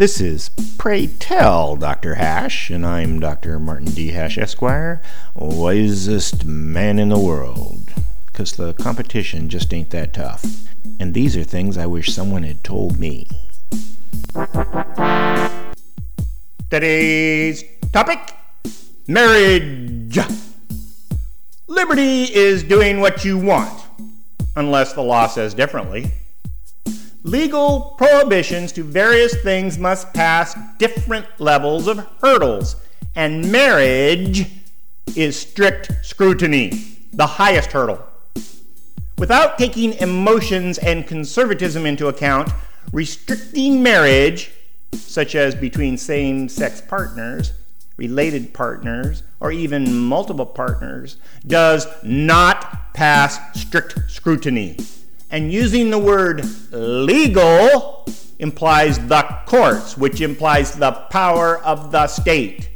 This is Pray Tell Dr. Hash, and I'm Dr. Martin D. Hash, Esquire, wisest man in the world. Because the competition just ain't that tough. And these are things I wish someone had told me. Today's topic marriage. Liberty is doing what you want, unless the law says differently. Legal prohibitions to various things must pass different levels of hurdles, and marriage is strict scrutiny, the highest hurdle. Without taking emotions and conservatism into account, restricting marriage, such as between same sex partners, related partners, or even multiple partners, does not pass strict scrutiny. And using the word legal implies the courts, which implies the power of the state.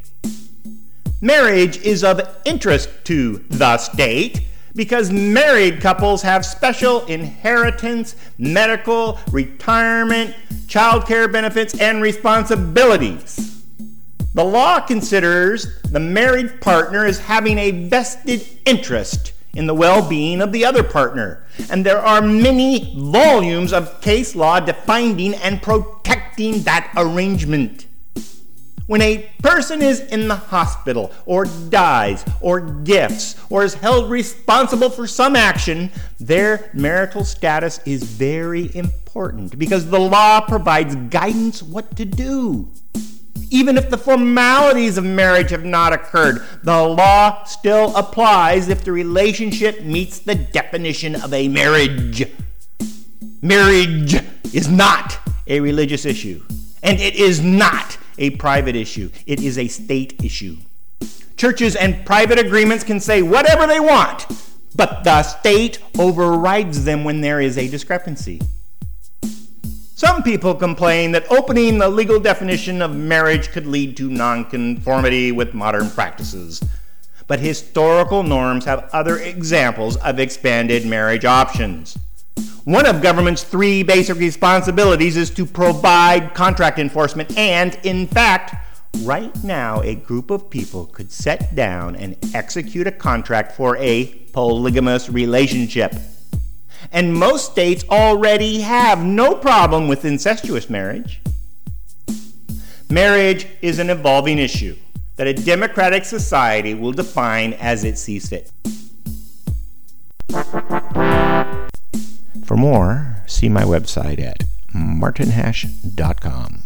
Marriage is of interest to the state because married couples have special inheritance, medical, retirement, child care benefits, and responsibilities. The law considers the married partner as having a vested interest in the well being of the other partner. And there are many volumes of case law defining and protecting that arrangement. When a person is in the hospital, or dies, or gifts, or is held responsible for some action, their marital status is very important because the law provides guidance what to do. Even if the formalities of marriage have not occurred, the law still applies if the relationship meets the definition of a marriage. Marriage is not a religious issue, and it is not a private issue, it is a state issue. Churches and private agreements can say whatever they want, but the state overrides them when there is a discrepancy. Some people complain that opening the legal definition of marriage could lead to nonconformity with modern practices. But historical norms have other examples of expanded marriage options. One of government's three basic responsibilities is to provide contract enforcement, and in fact, right now, a group of people could set down and execute a contract for a polygamous relationship. And most states already have no problem with incestuous marriage. Marriage is an evolving issue that a democratic society will define as it sees fit. For more, see my website at martinhash.com.